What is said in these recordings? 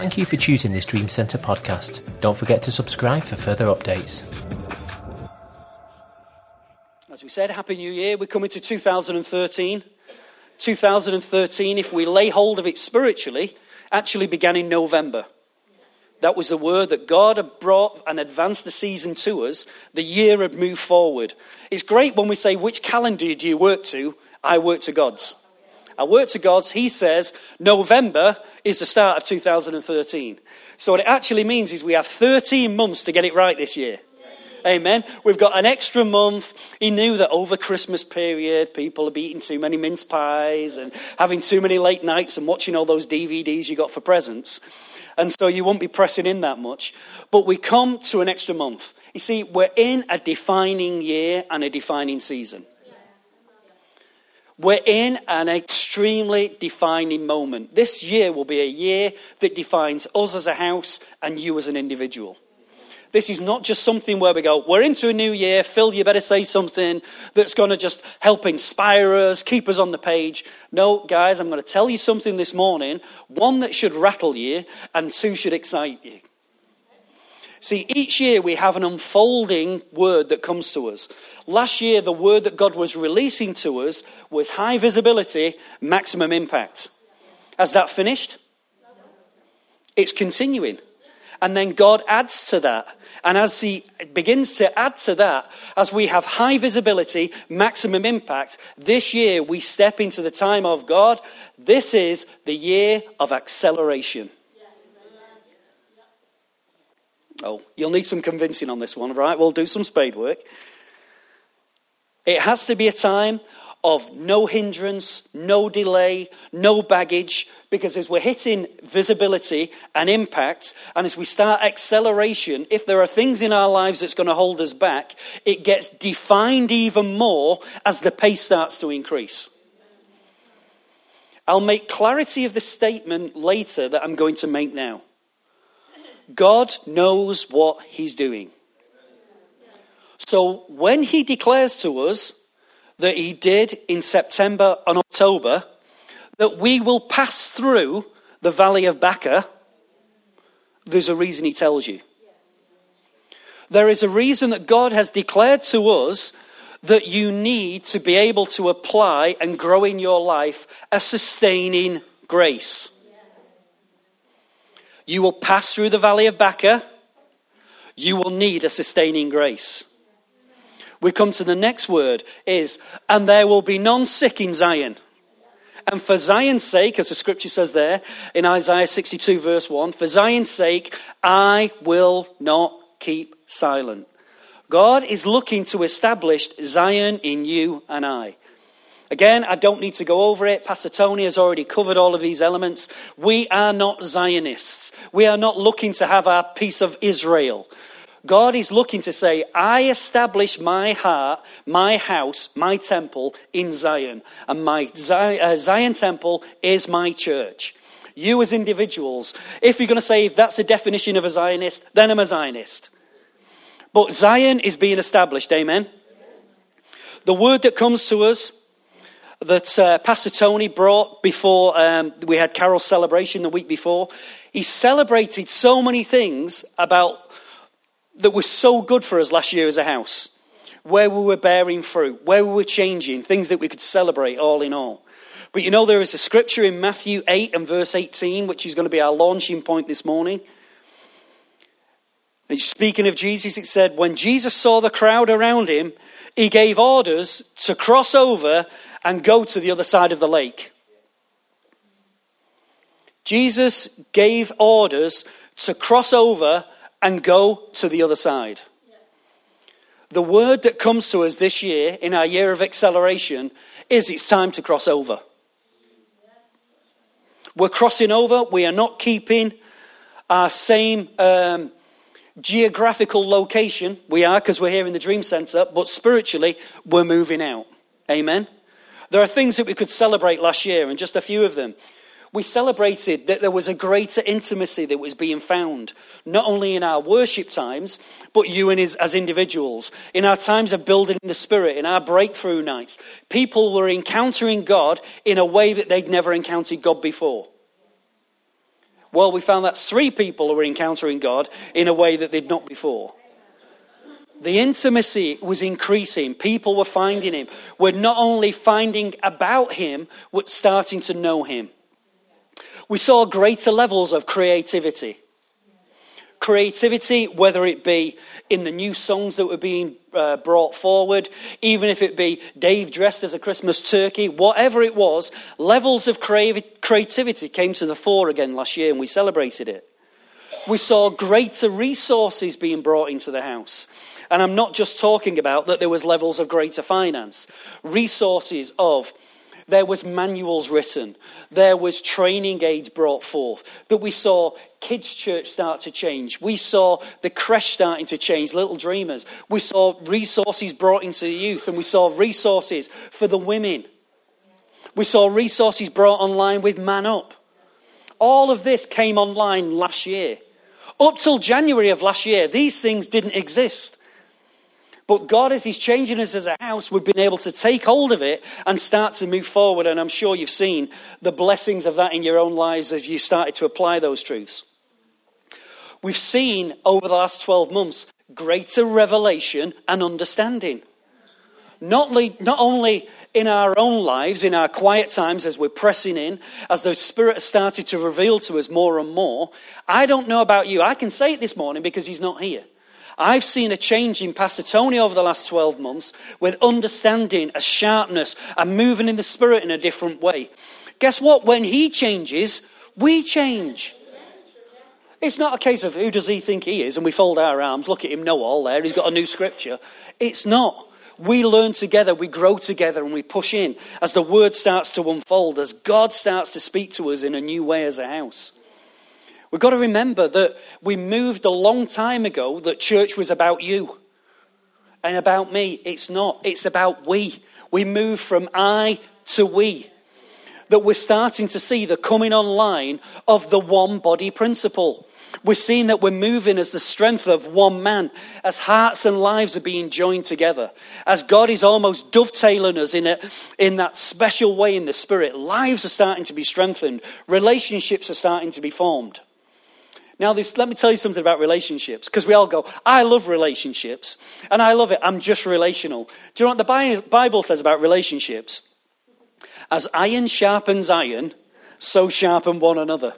Thank you for choosing this Dream Centre podcast. Don't forget to subscribe for further updates. As we said, Happy New Year. We're coming to 2013. 2013, if we lay hold of it spiritually, actually began in November. That was the word that God had brought and advanced the season to us. The year had moved forward. It's great when we say, Which calendar do you work to? I work to God's. I work to God's. He says November is the start of 2013. So what it actually means is we have 13 months to get it right this year. Amen. We've got an extra month. He knew that over Christmas period, people are eating too many mince pies and having too many late nights and watching all those DVDs you got for presents. And so you won't be pressing in that much. But we come to an extra month. You see, we're in a defining year and a defining season. We're in an extremely defining moment. This year will be a year that defines us as a house and you as an individual. This is not just something where we go, we're into a new year, Phil, you better say something that's going to just help inspire us, keep us on the page. No, guys, I'm going to tell you something this morning. One that should rattle you, and two should excite you. See, each year we have an unfolding word that comes to us. Last year, the word that God was releasing to us was high visibility, maximum impact. Has that finished? It's continuing. And then God adds to that. And as He begins to add to that, as we have high visibility, maximum impact, this year we step into the time of God. This is the year of acceleration. Oh, you'll need some convincing on this one, right? We'll do some spade work. It has to be a time of no hindrance, no delay, no baggage, because as we're hitting visibility and impact, and as we start acceleration, if there are things in our lives that's going to hold us back, it gets defined even more as the pace starts to increase. I'll make clarity of the statement later that I'm going to make now. God knows what He's doing. So when He declares to us that He did in September and October, that we will pass through the valley of Baca, there's a reason He tells you. There is a reason that God has declared to us that you need to be able to apply and grow in your life a sustaining grace. You will pass through the valley of Baca. You will need a sustaining grace. We come to the next word is, and there will be none sick in Zion. And for Zion's sake, as the scripture says there in Isaiah 62, verse 1, for Zion's sake, I will not keep silent. God is looking to establish Zion in you and I. Again, I don't need to go over it. Pastor Tony has already covered all of these elements. We are not Zionists. We are not looking to have our piece of Israel. God is looking to say, I establish my heart, my house, my temple in Zion. And my uh, Zion temple is my church. You as individuals, if you're going to say that's a definition of a Zionist, then I'm a Zionist. But Zion is being established, amen? The word that comes to us that uh, Pastor Tony brought before um, we had Carol's celebration the week before. He celebrated so many things about that was so good for us last year as a house, where we were bearing fruit, where we were changing, things that we could celebrate all in all. But you know, there is a scripture in Matthew 8 and verse 18, which is going to be our launching point this morning. And speaking of Jesus, it said, When Jesus saw the crowd around him, he gave orders to cross over and go to the other side of the lake. Jesus gave orders to cross over and go to the other side. The word that comes to us this year, in our year of acceleration, is it's time to cross over. We're crossing over. We are not keeping our same um, geographical location. We are because we're here in the Dream Center, but spiritually, we're moving out. Amen. There are things that we could celebrate last year, and just a few of them. We celebrated that there was a greater intimacy that was being found, not only in our worship times, but you and his, as individuals. In our times of building the Spirit, in our breakthrough nights, people were encountering God in a way that they'd never encountered God before. Well, we found that three people were encountering God in a way that they'd not before. The intimacy was increasing. People were finding him. We're not only finding about him, we're starting to know him. We saw greater levels of creativity. Creativity, whether it be in the new songs that were being uh, brought forward, even if it be Dave dressed as a Christmas turkey, whatever it was, levels of creativity came to the fore again last year and we celebrated it. We saw greater resources being brought into the house. And I'm not just talking about that there was levels of greater finance, resources of there was manuals written, there was training aids brought forth, that we saw kids' church start to change. We saw the creche starting to change, Little Dreamers. We saw resources brought into the youth, and we saw resources for the women. We saw resources brought online with Man Up. All of this came online last year. Up till January of last year, these things didn't exist. But God, as He's changing us as a house, we've been able to take hold of it and start to move forward. And I'm sure you've seen the blessings of that in your own lives as you started to apply those truths. We've seen over the last 12 months greater revelation and understanding. Not, le- not only in our own lives, in our quiet times as we're pressing in, as the Spirit has started to reveal to us more and more. I don't know about you. I can say it this morning because He's not here. I've seen a change in Pastor Tony over the last 12 months with understanding, a sharpness, and moving in the spirit in a different way. Guess what? When he changes, we change. It's not a case of who does he think he is and we fold our arms, look at him, know all there, he's got a new scripture. It's not. We learn together, we grow together, and we push in as the word starts to unfold, as God starts to speak to us in a new way as a house. We've got to remember that we moved a long time ago that church was about you and about me. It's not. It's about we. We move from I to we. That we're starting to see the coming online of the one body principle. We're seeing that we're moving as the strength of one man, as hearts and lives are being joined together, as God is almost dovetailing us in, a, in that special way in the spirit. Lives are starting to be strengthened, relationships are starting to be formed. Now, this, let me tell you something about relationships, because we all go, I love relationships, and I love it. I'm just relational. Do you know what the Bible says about relationships? As iron sharpens iron, so sharpen one another.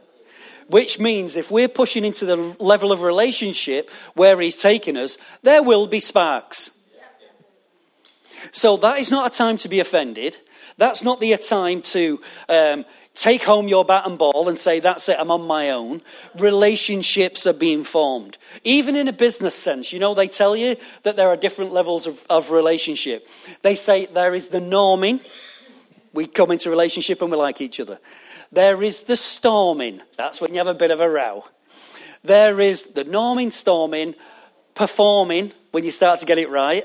Which means if we're pushing into the level of relationship where He's taking us, there will be sparks. So that is not a time to be offended. That's not the time to um, take home your bat and ball and say, That's it, I'm on my own. Relationships are being formed. Even in a business sense, you know, they tell you that there are different levels of, of relationship. They say there is the norming. We come into relationship and we like each other. There is the storming. That's when you have a bit of a row. There is the norming, storming, performing when you start to get it right.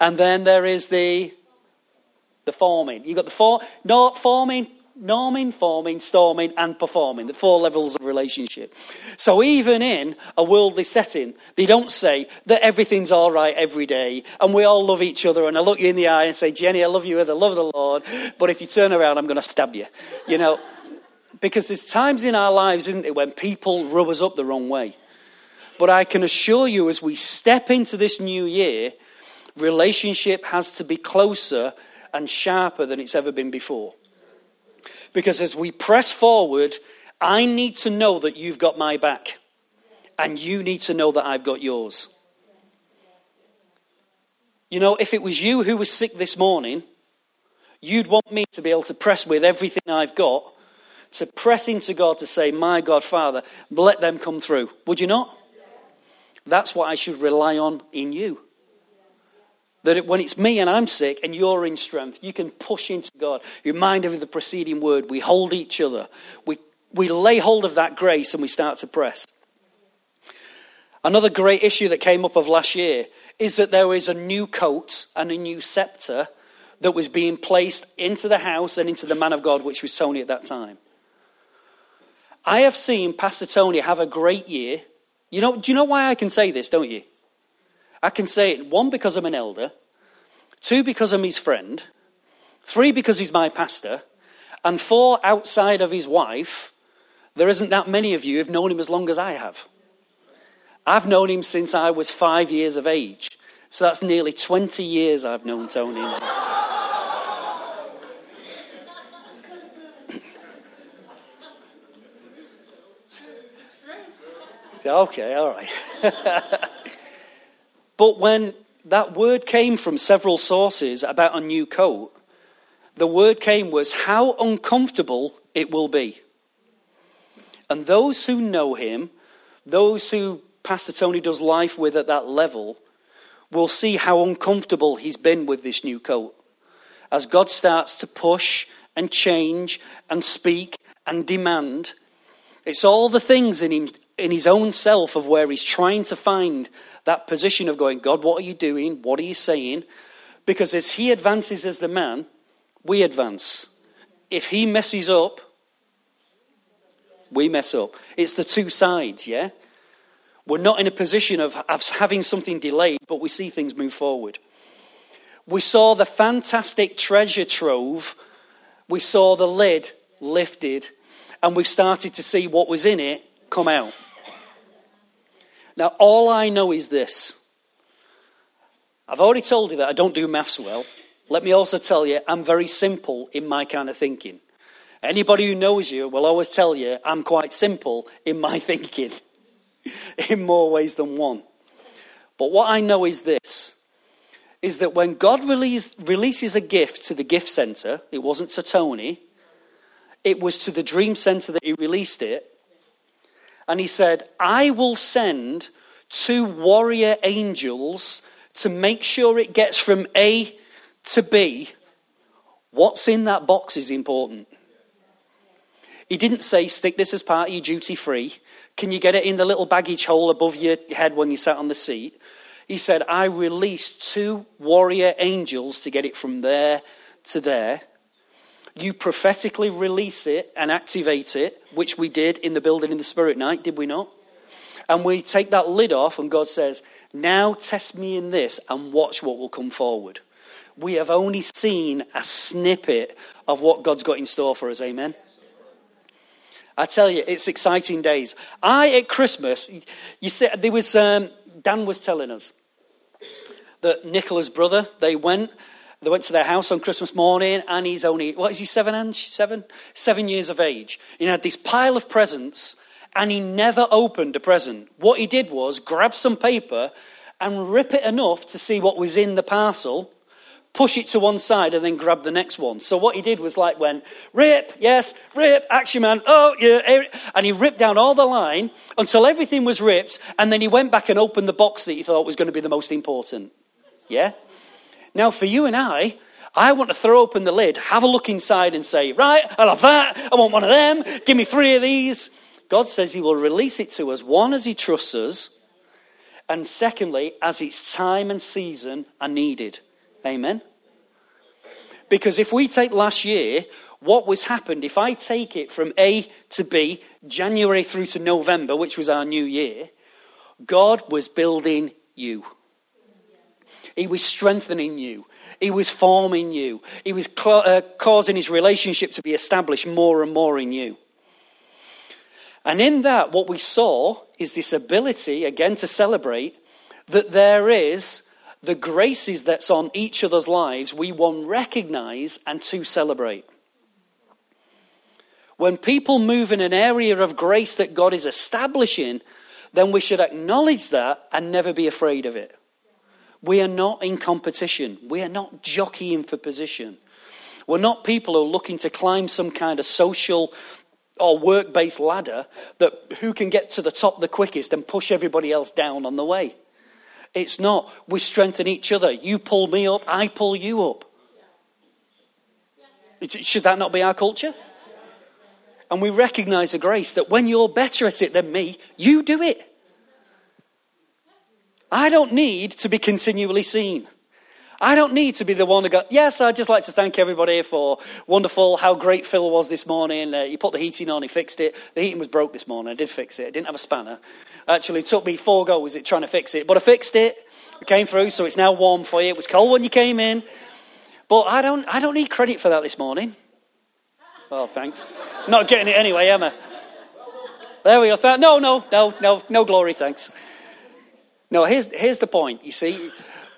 And then there is the the forming. You've got the for, no, forming, norming, forming, storming, and performing, the four levels of relationship. So even in a worldly setting, they don't say that everything's all right every day and we all love each other and I look you in the eye and say, Jenny, I love you with the love of the Lord, but if you turn around, I'm going to stab you. You know, because there's times in our lives, isn't it, when people rub us up the wrong way. But I can assure you, as we step into this new year, relationship has to be closer and sharper than it's ever been before. Because as we press forward, I need to know that you've got my back, and you need to know that I've got yours. You know, if it was you who was sick this morning, you'd want me to be able to press with everything I've got, to press into God to say, My God, Father, let them come through. Would you not? That's what I should rely on in you. That when it's me and I'm sick and you're in strength, you can push into God. Remind of the preceding word. We hold each other. We, we lay hold of that grace and we start to press. Another great issue that came up of last year is that there is a new coat and a new scepter that was being placed into the house and into the man of God, which was Tony at that time. I have seen Pastor Tony have a great year. You know, do you know why I can say this, don't you? I can say it, one, because I'm an elder, two, because I'm his friend, three, because he's my pastor, and four, outside of his wife, There isn't that many of you who've known him as long as I have. I've known him since I was five years of age. So that's nearly 20 years I've known Tony. okay, all right. but when that word came from several sources about a new coat, the word came was how uncomfortable it will be. And those who know him, those who Pastor Tony does life with at that level, will see how uncomfortable he's been with this new coat. As God starts to push and change and speak and demand, it's all the things in him in his own self of where he's trying to find that position of going, God, what are you doing? What are you saying? Because as he advances as the man, we advance. If he messes up, we mess up. It's the two sides, yeah? We're not in a position of, of having something delayed, but we see things move forward. We saw the fantastic treasure trove. We saw the lid lifted, and we've started to see what was in it come out. Now, all I know is this. I've already told you that I don't do maths well. Let me also tell you, I'm very simple in my kind of thinking. Anybody who knows you will always tell you I'm quite simple in my thinking in more ways than one. But what I know is this is that when God release, releases a gift to the gift center, it wasn't to Tony, it was to the dream center that he released it. And he said, I will send two warrior angels to make sure it gets from A to B. What's in that box is important. He didn't say, stick this as part of your duty free. Can you get it in the little baggage hole above your head when you sat on the seat? He said, I released two warrior angels to get it from there to there. You prophetically release it and activate it, which we did in the building in the Spirit night, did we not? And we take that lid off, and God says, Now test me in this and watch what will come forward. We have only seen a snippet of what God's got in store for us. Amen. I tell you, it's exciting days. I, at Christmas, you see, there was, um, Dan was telling us that Nicola's brother, they went, they went to their house on Christmas morning, and he's only, what is he, seven, Ange? Seven? Seven years of age. He had this pile of presents, and he never opened a present. What he did was grab some paper and rip it enough to see what was in the parcel, push it to one side, and then grab the next one. So what he did was like when, rip, yes, rip, action man, oh, yeah, and he ripped down all the line until everything was ripped, and then he went back and opened the box that he thought was going to be the most important. Yeah? Now, for you and I, I want to throw open the lid, have a look inside, and say, right, I love that. I want one of them. Give me three of these. God says He will release it to us, one, as He trusts us, and secondly, as its time and season are needed. Amen? Because if we take last year, what was happened, if I take it from A to B, January through to November, which was our new year, God was building you. He was strengthening you. He was forming you. He was cl- uh, causing his relationship to be established more and more in you. And in that, what we saw is this ability, again, to celebrate that there is the graces that's on each other's lives, we one recognize and two celebrate. When people move in an area of grace that God is establishing, then we should acknowledge that and never be afraid of it. We are not in competition. We are not jockeying for position. We're not people who are looking to climb some kind of social or work based ladder that who can get to the top the quickest and push everybody else down on the way. It's not. We strengthen each other. You pull me up, I pull you up. Should that not be our culture? And we recognize a grace that when you're better at it than me, you do it. I don't need to be continually seen. I don't need to be the one to go, yes, I'd just like to thank everybody for wonderful, how great Phil was this morning. Uh, he put the heating on, he fixed it. The heating was broke this morning. I did fix it. I didn't have a spanner. Actually, it took me four goes at trying to fix it, but I fixed it. It came through, so it's now warm for you. It was cold when you came in. But I don't, I don't need credit for that this morning. Oh, thanks. Not getting it anyway, am I? There we go. No, no, no, no, no glory, thanks. No, here's, here's the point. You see,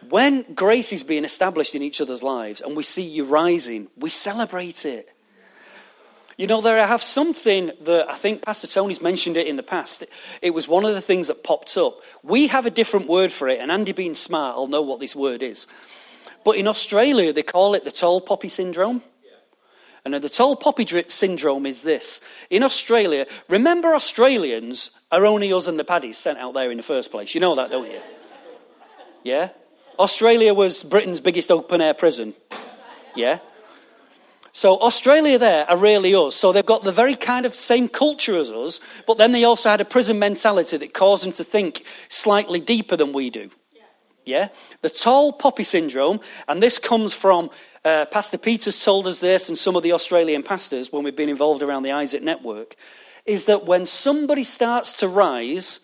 when grace is being established in each other's lives and we see you rising, we celebrate it. You know, there I have something that I think Pastor Tony's mentioned it in the past. It was one of the things that popped up. We have a different word for it, and Andy, being smart, I'll know what this word is. But in Australia, they call it the tall poppy syndrome. And the tall poppy syndrome is this. In Australia, remember Australians are only us and the paddies sent out there in the first place. You know that, don't you? Yeah? Australia was Britain's biggest open air prison. Yeah? So Australia there are really us. So they've got the very kind of same culture as us, but then they also had a prison mentality that caused them to think slightly deeper than we do. Yeah? The tall poppy syndrome, and this comes from uh, Pastor Peters told us this, and some of the Australian pastors when we've been involved around the Isaac Network, is that when somebody starts to rise,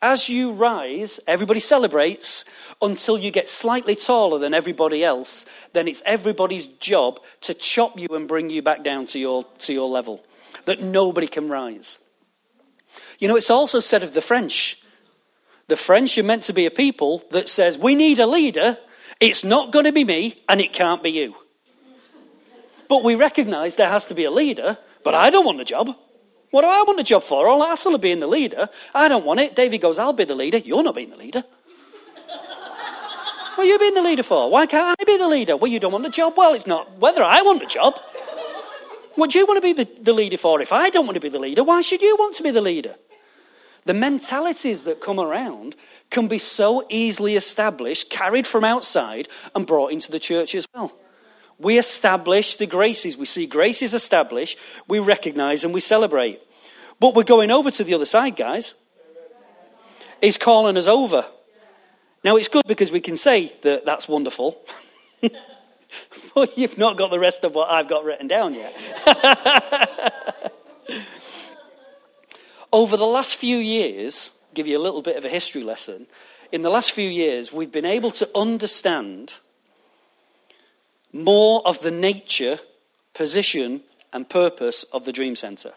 as you rise, everybody celebrates until you get slightly taller than everybody else. Then it's everybody's job to chop you and bring you back down to your, to your level. That nobody can rise. You know, it's also said of the French. The French are meant to be a people that says, we need a leader. It's not going to be me and it can't be you. But we recognize there has to be a leader, but I don't want the job. What do I want the job for? All hassle of being the leader. I don't want it. Davy goes, I'll be the leader. You're not being the leader. what are you being the leader for? Why can't I be the leader? Well, you don't want the job. Well, it's not whether I want the job. What do you want to be the, the leader for? If I don't want to be the leader, why should you want to be the leader? The mentalities that come around can be so easily established, carried from outside, and brought into the church as well. We establish the graces. We see graces established, we recognize and we celebrate. But we're going over to the other side, guys. He's calling us over. Now, it's good because we can say that that's wonderful. but you've not got the rest of what I've got written down yet. over the last few years, give you a little bit of a history lesson. In the last few years, we've been able to understand more of the nature, position, and purpose of the Dream Centre.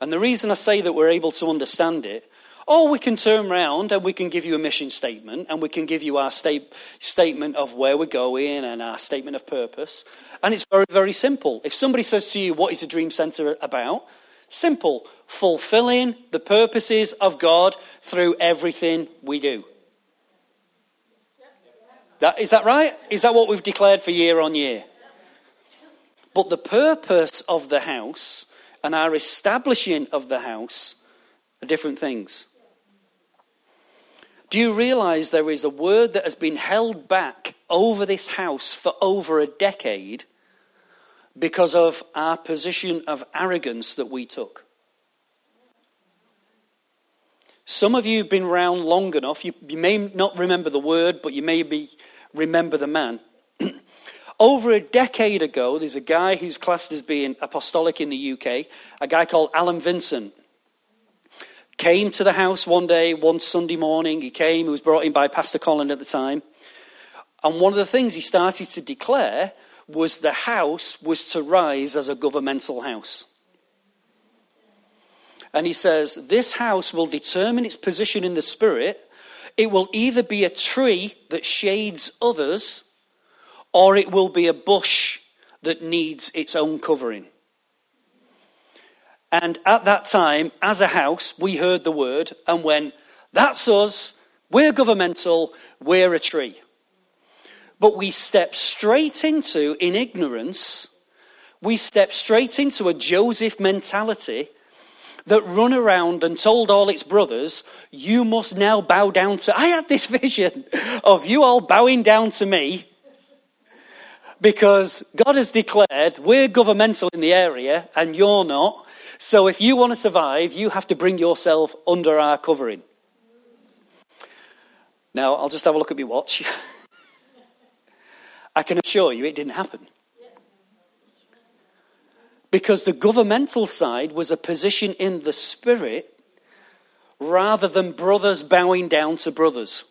And the reason I say that we're able to understand it, or we can turn around and we can give you a mission statement and we can give you our state, statement of where we're going and our statement of purpose. And it's very, very simple. If somebody says to you, What is the Dream Centre about? Simple. Fulfilling the purposes of God through everything we do. That, is that right? Is that what we've declared for year on year? But the purpose of the house and our establishing of the house are different things. Do you realize there is a word that has been held back over this house for over a decade because of our position of arrogance that we took? Some of you have been around long enough. You, you may not remember the word, but you may be, remember the man. Over a decade ago, there's a guy who's classed as being apostolic in the UK, a guy called Alan Vincent. Came to the house one day, one Sunday morning. He came, he was brought in by Pastor Colin at the time. And one of the things he started to declare was the house was to rise as a governmental house. And he says, This house will determine its position in the Spirit. It will either be a tree that shades others, or it will be a bush that needs its own covering. And at that time, as a house, we heard the word and went, That's us. We're governmental. We're a tree. But we step straight into, in ignorance, we step straight into a Joseph mentality that run around and told all its brothers, You must now bow down to. I had this vision of you all bowing down to me because God has declared we're governmental in the area and you're not. So if you want to survive, you have to bring yourself under our covering. Now, I'll just have a look at my watch. I can assure you it didn't happen. Because the governmental side was a position in the spirit rather than brothers bowing down to brothers.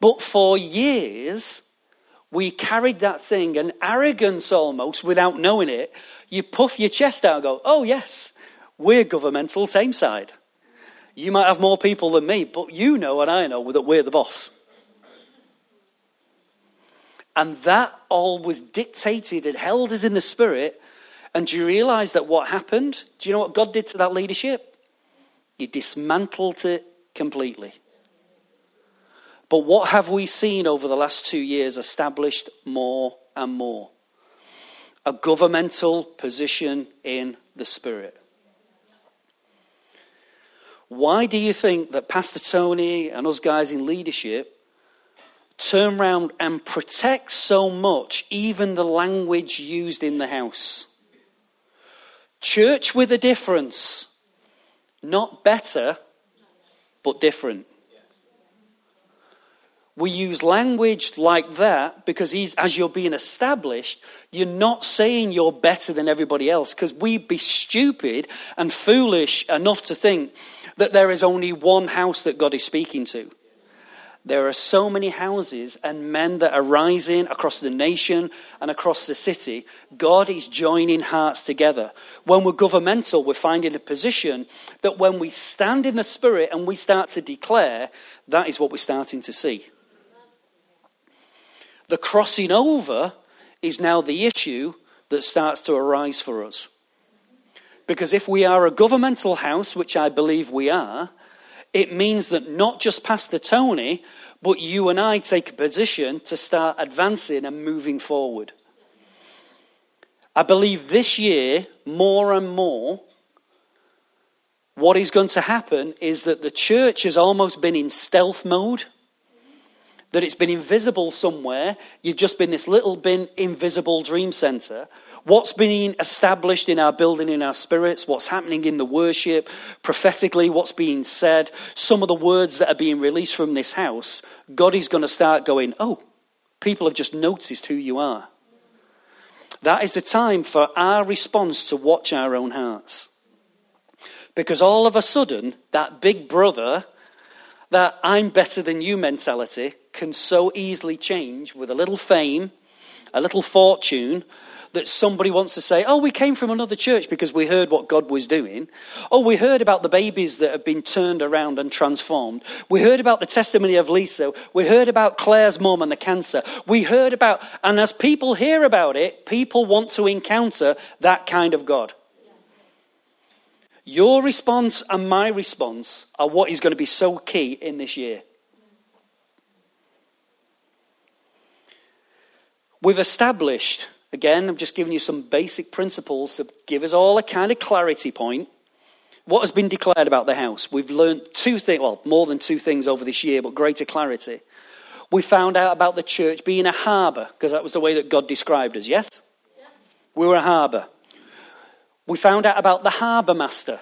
But for years, we carried that thing, and arrogance almost, without knowing it, you puff your chest out and go, Oh, yes, We're governmental same side. You might have more people than me, but you know and I know that we're the boss. And that all was dictated and held us in the spirit. And do you realize that what happened? Do you know what God did to that leadership? He dismantled it completely. But what have we seen over the last two years established more and more? A governmental position in the Spirit. Why do you think that Pastor Tony and us guys in leadership turn around and protect so much, even the language used in the house? Church with a difference. Not better, but different. We use language like that because as you're being established, you're not saying you're better than everybody else because we'd be stupid and foolish enough to think that there is only one house that God is speaking to. There are so many houses and men that are rising across the nation and across the city. God is joining hearts together. When we're governmental, we're finding a position that when we stand in the Spirit and we start to declare, that is what we're starting to see. The crossing over is now the issue that starts to arise for us. Because if we are a governmental house, which I believe we are, it means that not just Pastor Tony, but you and I take a position to start advancing and moving forward. I believe this year, more and more, what is going to happen is that the church has almost been in stealth mode that it's been invisible somewhere. You've just been this little been invisible dream center. What's being established in our building, in our spirits, what's happening in the worship, prophetically, what's being said, some of the words that are being released from this house, God is going to start going, oh, people have just noticed who you are. That is the time for our response to watch our own hearts. Because all of a sudden, that big brother that I'm better than you mentality can so easily change with a little fame, a little fortune, that somebody wants to say, Oh, we came from another church because we heard what God was doing. Oh, we heard about the babies that have been turned around and transformed. We heard about the testimony of Lisa. We heard about Claire's mom and the cancer. We heard about, and as people hear about it, people want to encounter that kind of God. Your response and my response are what is going to be so key in this year. We've established, again, I'm just giving you some basic principles to give us all a kind of clarity point. What has been declared about the house? We've learned two things, well, more than two things over this year, but greater clarity. We found out about the church being a harbour, because that was the way that God described us, yes? yes. We were a harbour. We found out about the harbour master.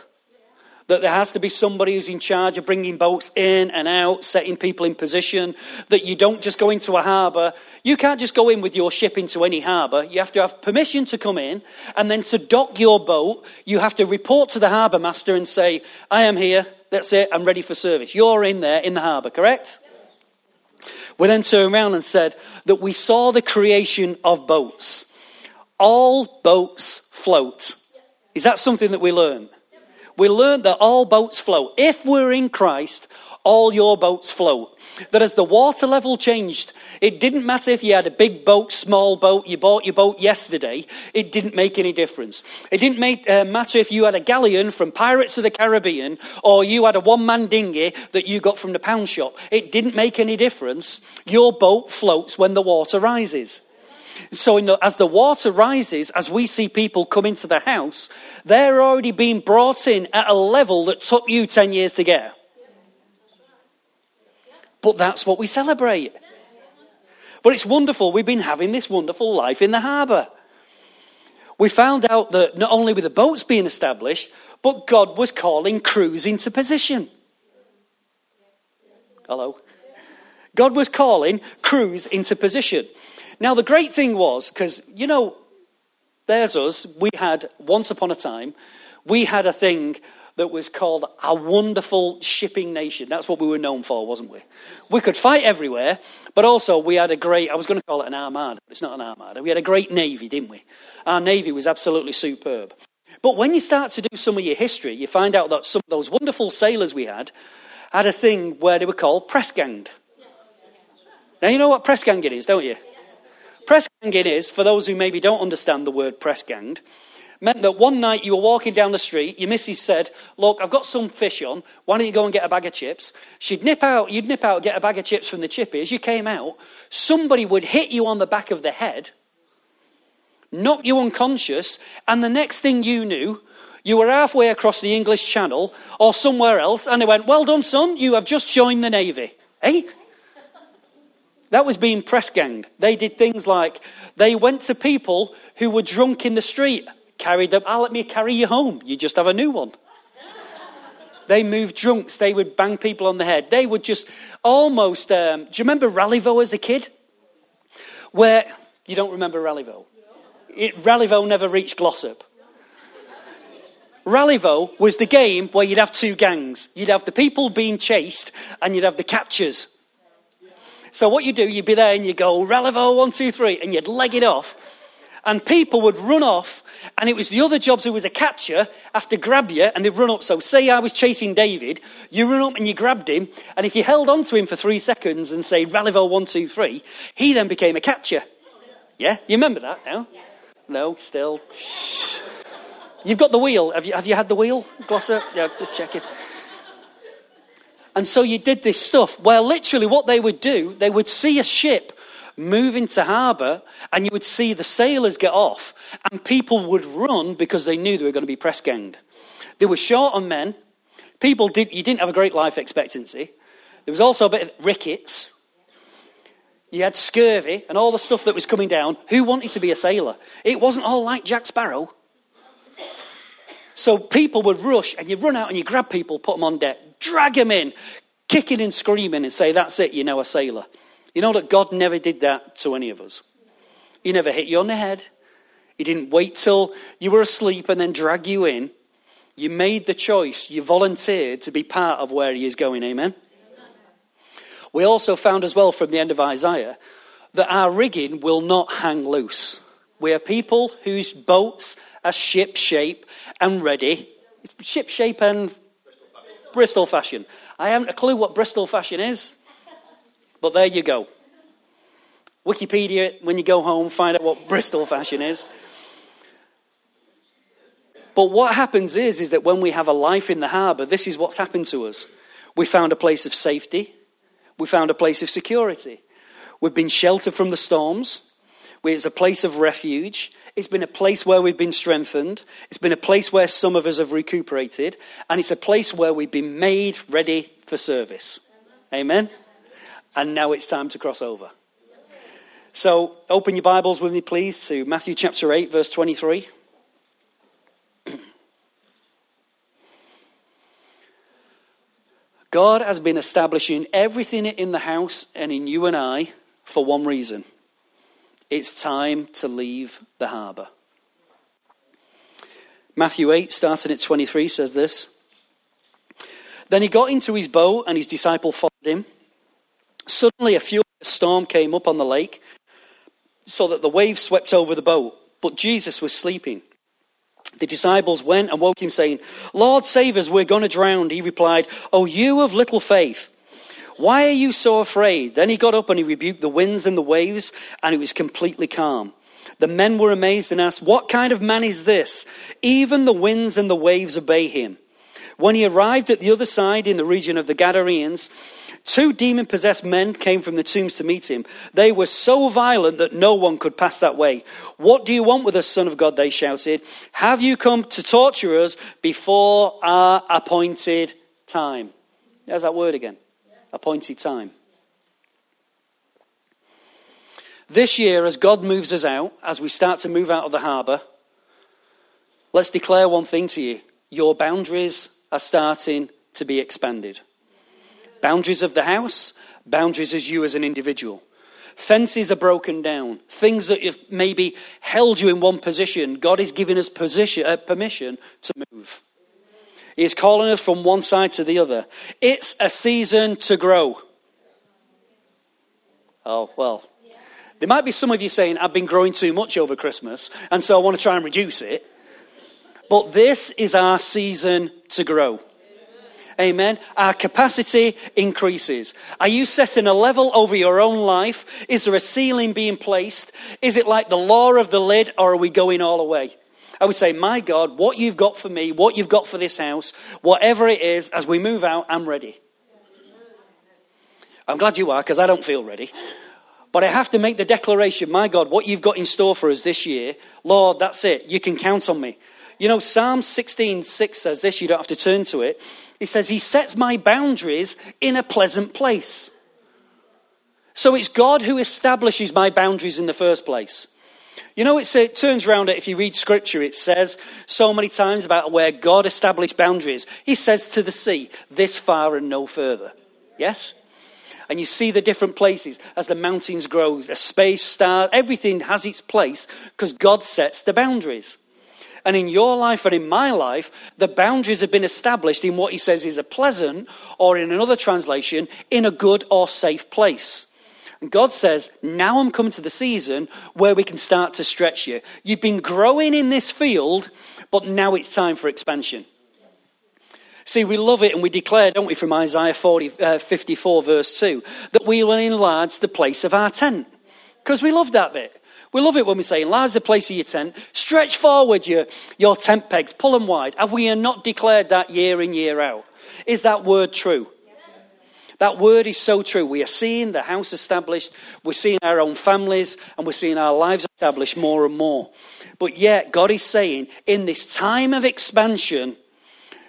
That there has to be somebody who's in charge of bringing boats in and out, setting people in position. That you don't just go into a harbour. You can't just go in with your ship into any harbour. You have to have permission to come in. And then to dock your boat, you have to report to the harbour master and say, I am here. That's it. I'm ready for service. You're in there in the harbour, correct? We then turned around and said that we saw the creation of boats. All boats float. Is that something that we learn? We learned that all boats float. If we're in Christ, all your boats float. That as the water level changed, it didn't matter if you had a big boat, small boat, you bought your boat yesterday, it didn't make any difference. It didn't make, uh, matter if you had a galleon from Pirates of the Caribbean or you had a one man dinghy that you got from the pound shop. It didn't make any difference. Your boat floats when the water rises. So, the, as the water rises, as we see people come into the house, they're already being brought in at a level that took you 10 years to get. But that's what we celebrate. But it's wonderful. We've been having this wonderful life in the harbour. We found out that not only were the boats being established, but God was calling crews into position. Hello? God was calling crews into position. Now, the great thing was, because, you know, there's us, we had, once upon a time, we had a thing that was called a wonderful shipping nation. That's what we were known for, wasn't we? We could fight everywhere, but also we had a great, I was going to call it an armada, but it's not an armada. We had a great navy, didn't we? Our navy was absolutely superb. But when you start to do some of your history, you find out that some of those wonderful sailors we had had a thing where they were called press ganged. Now, you know what press ganging is, don't you? Press ganging is, for those who maybe don't understand the word press ganged, meant that one night you were walking down the street, your missus said, Look, I've got some fish on, why don't you go and get a bag of chips? She'd nip out, you'd nip out, get a bag of chips from the chippy. As you came out, somebody would hit you on the back of the head, knock you unconscious, and the next thing you knew, you were halfway across the English Channel or somewhere else, and they went, Well done, son, you have just joined the Navy. Eh? That was being press ganged. They did things like they went to people who were drunk in the street, carried them, I'll ah, let me carry you home. You just have a new one. they moved drunks. They would bang people on the head. They would just almost. Um, do you remember Rallyvo as a kid? Where you don't remember Rallyvo? Rallyvo never reached Glossop. Rallyvo was the game where you'd have two gangs. You'd have the people being chased, and you'd have the catchers. So what you do, you'd be there and you go, Rallyvo, one, two, three, and you'd leg it off. And people would run off, and it was the other jobs who was a catcher after grab you, and they'd run up. So say I was chasing David, you run up and you grabbed him, and if you held on to him for three seconds and say Rallyvo, one, two, three, he then became a catcher. Yeah? You remember that now? No, still. You've got the wheel. Have you, have you had the wheel, Glosser? Yeah, just checking. And so you did this stuff Well, literally what they would do, they would see a ship move into harbour and you would see the sailors get off and people would run because they knew they were going to be press ganged. They were short on men. People did, you didn't have a great life expectancy. There was also a bit of rickets. You had scurvy and all the stuff that was coming down. Who wanted to be a sailor? It wasn't all like Jack Sparrow. So people would rush and you run out and you grab people, put them on deck, drag him in, kicking and screaming, and say, That's it, you're now a sailor. You know that God never did that to any of us. He never hit you on the head. He didn't wait till you were asleep and then drag you in. You made the choice. You volunteered to be part of where He is going. Amen. We also found as well from the end of Isaiah that our rigging will not hang loose. We are people whose boats are ship shape and ready. Ship shape and Bristol fashion. I haven't a clue what Bristol fashion is, but there you go. Wikipedia, when you go home, find out what Bristol fashion is. But what happens is, is that when we have a life in the harbour, this is what's happened to us. We found a place of safety. We found a place of security. We've been sheltered from the storms. It's a place of refuge. It's been a place where we've been strengthened. It's been a place where some of us have recuperated. And it's a place where we've been made ready for service. Amen? And now it's time to cross over. So open your Bibles with me, please, to Matthew chapter 8, verse 23. God has been establishing everything in the house and in you and I for one reason it's time to leave the harbour. Matthew 8, starting at 23, says this. Then he got into his boat, and his disciple followed him. Suddenly, a furious storm came up on the lake, so that the waves swept over the boat. But Jesus was sleeping. The disciples went and woke him, saying, Lord, save us, we're going to drown. He replied, Oh, you of little faith. Why are you so afraid? Then he got up and he rebuked the winds and the waves, and it was completely calm. The men were amazed and asked, What kind of man is this? Even the winds and the waves obey him. When he arrived at the other side in the region of the Gadarenes, two demon possessed men came from the tombs to meet him. They were so violent that no one could pass that way. What do you want with us, Son of God? They shouted. Have you come to torture us before our appointed time? There's that word again appointed time. This year, as God moves us out, as we start to move out of the harbour, let's declare one thing to you. Your boundaries are starting to be expanded. Boundaries of the house, boundaries as you as an individual. Fences are broken down. Things that have maybe held you in one position, God is giving us position, uh, permission to move. He is calling us from one side to the other. It's a season to grow. Oh, well. There might be some of you saying, I've been growing too much over Christmas, and so I want to try and reduce it. But this is our season to grow. Amen. Our capacity increases. Are you setting a level over your own life? Is there a ceiling being placed? Is it like the law of the lid, or are we going all the way? I would say, My God, what you've got for me, what you've got for this house, whatever it is, as we move out, I'm ready. I'm glad you are, because I don't feel ready. But I have to make the declaration, my God, what you've got in store for us this year, Lord, that's it. You can count on me. You know, Psalm 16, 6 says this, you don't have to turn to it. He says, He sets my boundaries in a pleasant place. So it's God who establishes my boundaries in the first place. You know, it turns around if you read scripture, it says so many times about where God established boundaries. He says to the sea, this far and no further. Yes? And you see the different places as the mountains grow, the space, star, everything has its place because God sets the boundaries. And in your life and in my life, the boundaries have been established in what he says is a pleasant, or in another translation, in a good or safe place. God says, now I'm coming to the season where we can start to stretch you. You've been growing in this field, but now it's time for expansion. See, we love it and we declare, don't we, from Isaiah 40, uh, 54, verse 2, that we will enlarge the place of our tent. Because we love that bit. We love it when we say, enlarge the place of your tent, stretch forward your, your tent pegs, pull them wide. Have we not declared that year in, year out? Is that word true? That word is so true. We are seeing the house established, we're seeing our own families, and we're seeing our lives established more and more. But yet, God is saying, in this time of expansion,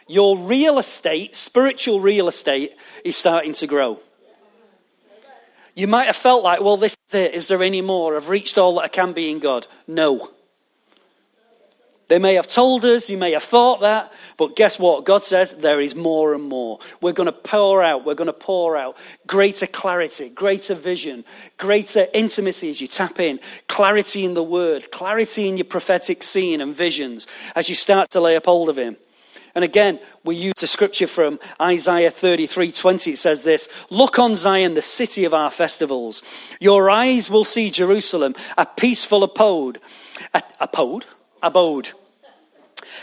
your real estate, spiritual real estate, is starting to grow. You might have felt like, well, this is it. Is there any more? I've reached all that I can be in God. No. They may have told us, you may have thought that, but guess what? God says there is more and more. We're going to pour out, we're going to pour out greater clarity, greater vision, greater intimacy as you tap in, clarity in the word, clarity in your prophetic seeing and visions as you start to lay up hold of Him. And again, we use a scripture from Isaiah 33 20. It says this Look on Zion, the city of our festivals. Your eyes will see Jerusalem, a peaceful abode. A, abode? Abode.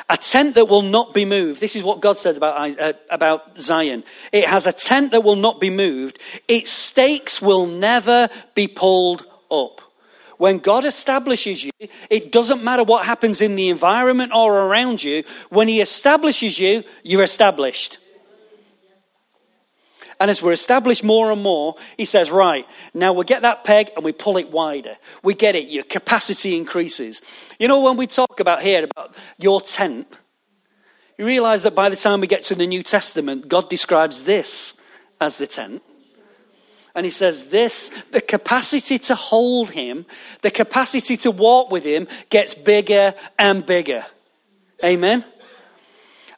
A tent that will not be moved. This is what God said about, uh, about Zion. It has a tent that will not be moved. Its stakes will never be pulled up. When God establishes you, it doesn't matter what happens in the environment or around you. When He establishes you, you're established. And as we're established more and more, he says, right, now we get that peg and we pull it wider. We get it, your capacity increases. You know, when we talk about here about your tent, you realize that by the time we get to the New Testament, God describes this as the tent. And he says, This, the capacity to hold him, the capacity to walk with him gets bigger and bigger. Amen?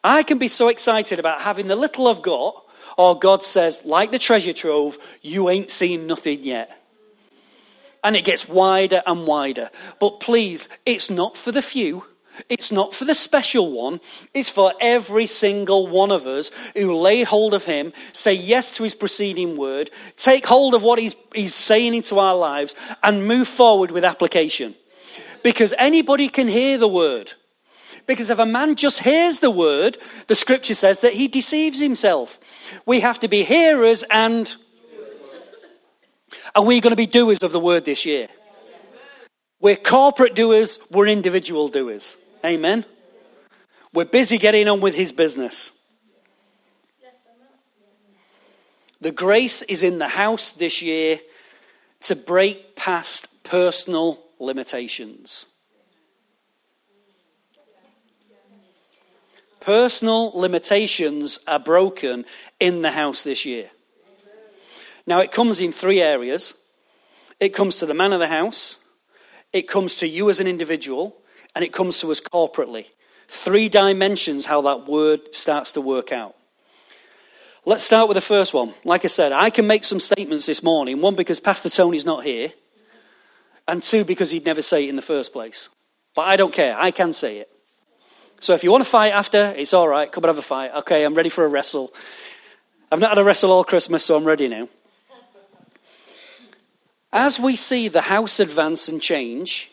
I can be so excited about having the little I've got, or God says, like the treasure trove, you ain't seen nothing yet. And it gets wider and wider. But please, it's not for the few. It's not for the special one, it's for every single one of us who lay hold of him, say yes to his preceding word, take hold of what he's, he's saying into our lives, and move forward with application. Because anybody can hear the word. Because if a man just hears the word, the scripture says that he deceives himself. We have to be hearers and. Are we going to be doers of the word this year? We're corporate doers, we're individual doers. Amen. We're busy getting on with his business. The grace is in the house this year to break past personal limitations. Personal limitations are broken in the house this year. Now, it comes in three areas it comes to the man of the house, it comes to you as an individual, and it comes to us corporately. Three dimensions how that word starts to work out. Let's start with the first one. Like I said, I can make some statements this morning. One, because Pastor Tony's not here, and two, because he'd never say it in the first place. But I don't care. I can say it. So if you want to fight after, it's all right. Come and have a fight. Okay, I'm ready for a wrestle. I've not had a wrestle all Christmas, so I'm ready now. As we see the house advance and change,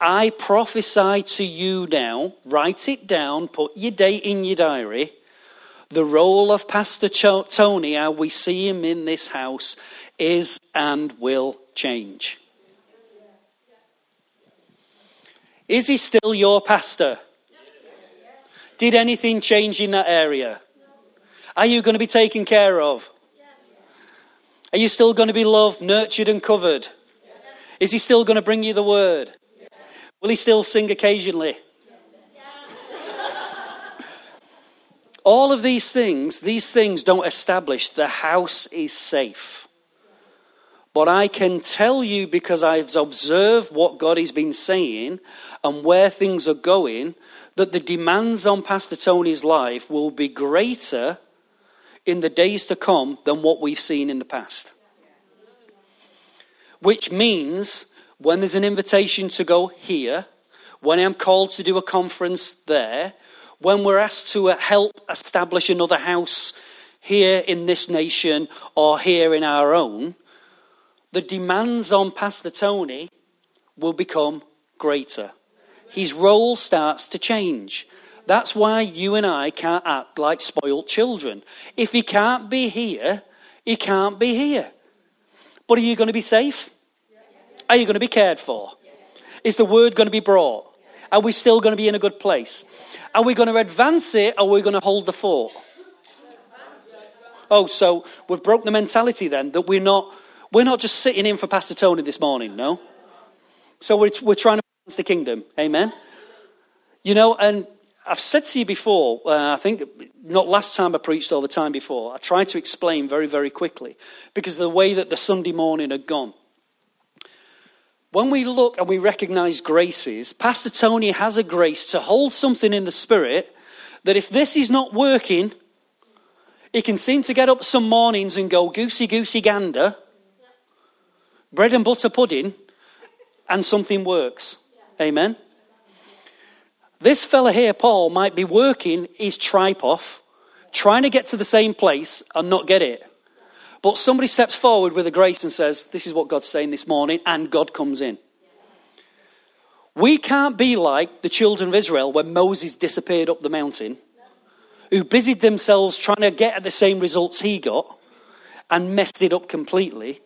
I prophesy to you now, write it down, put your date in your diary. The role of Pastor Tony, how we see him in this house, is and will change. Is he still your pastor? Did anything change in that area? Are you going to be taken care of? Are you still going to be loved, nurtured, and covered? Is he still going to bring you the word? Will he still sing occasionally? All of these things, these things don't establish the house is safe. But I can tell you because I've observed what God has been saying and where things are going, that the demands on Pastor Tony's life will be greater in the days to come than what we've seen in the past. Which means when there's an invitation to go here, when I'm called to do a conference there, when we're asked to uh, help establish another house here in this nation or here in our own, the demands on Pastor Tony will become greater. His role starts to change. That's why you and I can't act like spoilt children. If he can't be here, he can't be here. But are you going to be safe? Are you going to be cared for? Is the word going to be brought? Are we still going to be in a good place? Are we going to advance it or are we going to hold the fort? Oh, so we've broke the mentality then that we're not we're not just sitting in for Pastor Tony this morning, no? So we're, we're trying to the kingdom. Amen? You know, and I've said to you before, uh, I think not last time I preached all the time before, I tried to explain very, very quickly because the way that the Sunday morning had gone. When we look and we recognize graces, Pastor Tony has a grace to hold something in the spirit that if this is not working, he can seem to get up some mornings and go goosey goosey gander bread and butter pudding, and something works. Amen. This fella here, Paul, might be working his tripe off, trying to get to the same place and not get it. But somebody steps forward with a grace and says, This is what God's saying this morning, and God comes in. We can't be like the children of Israel when Moses disappeared up the mountain, who busied themselves trying to get at the same results he got and messed it up completely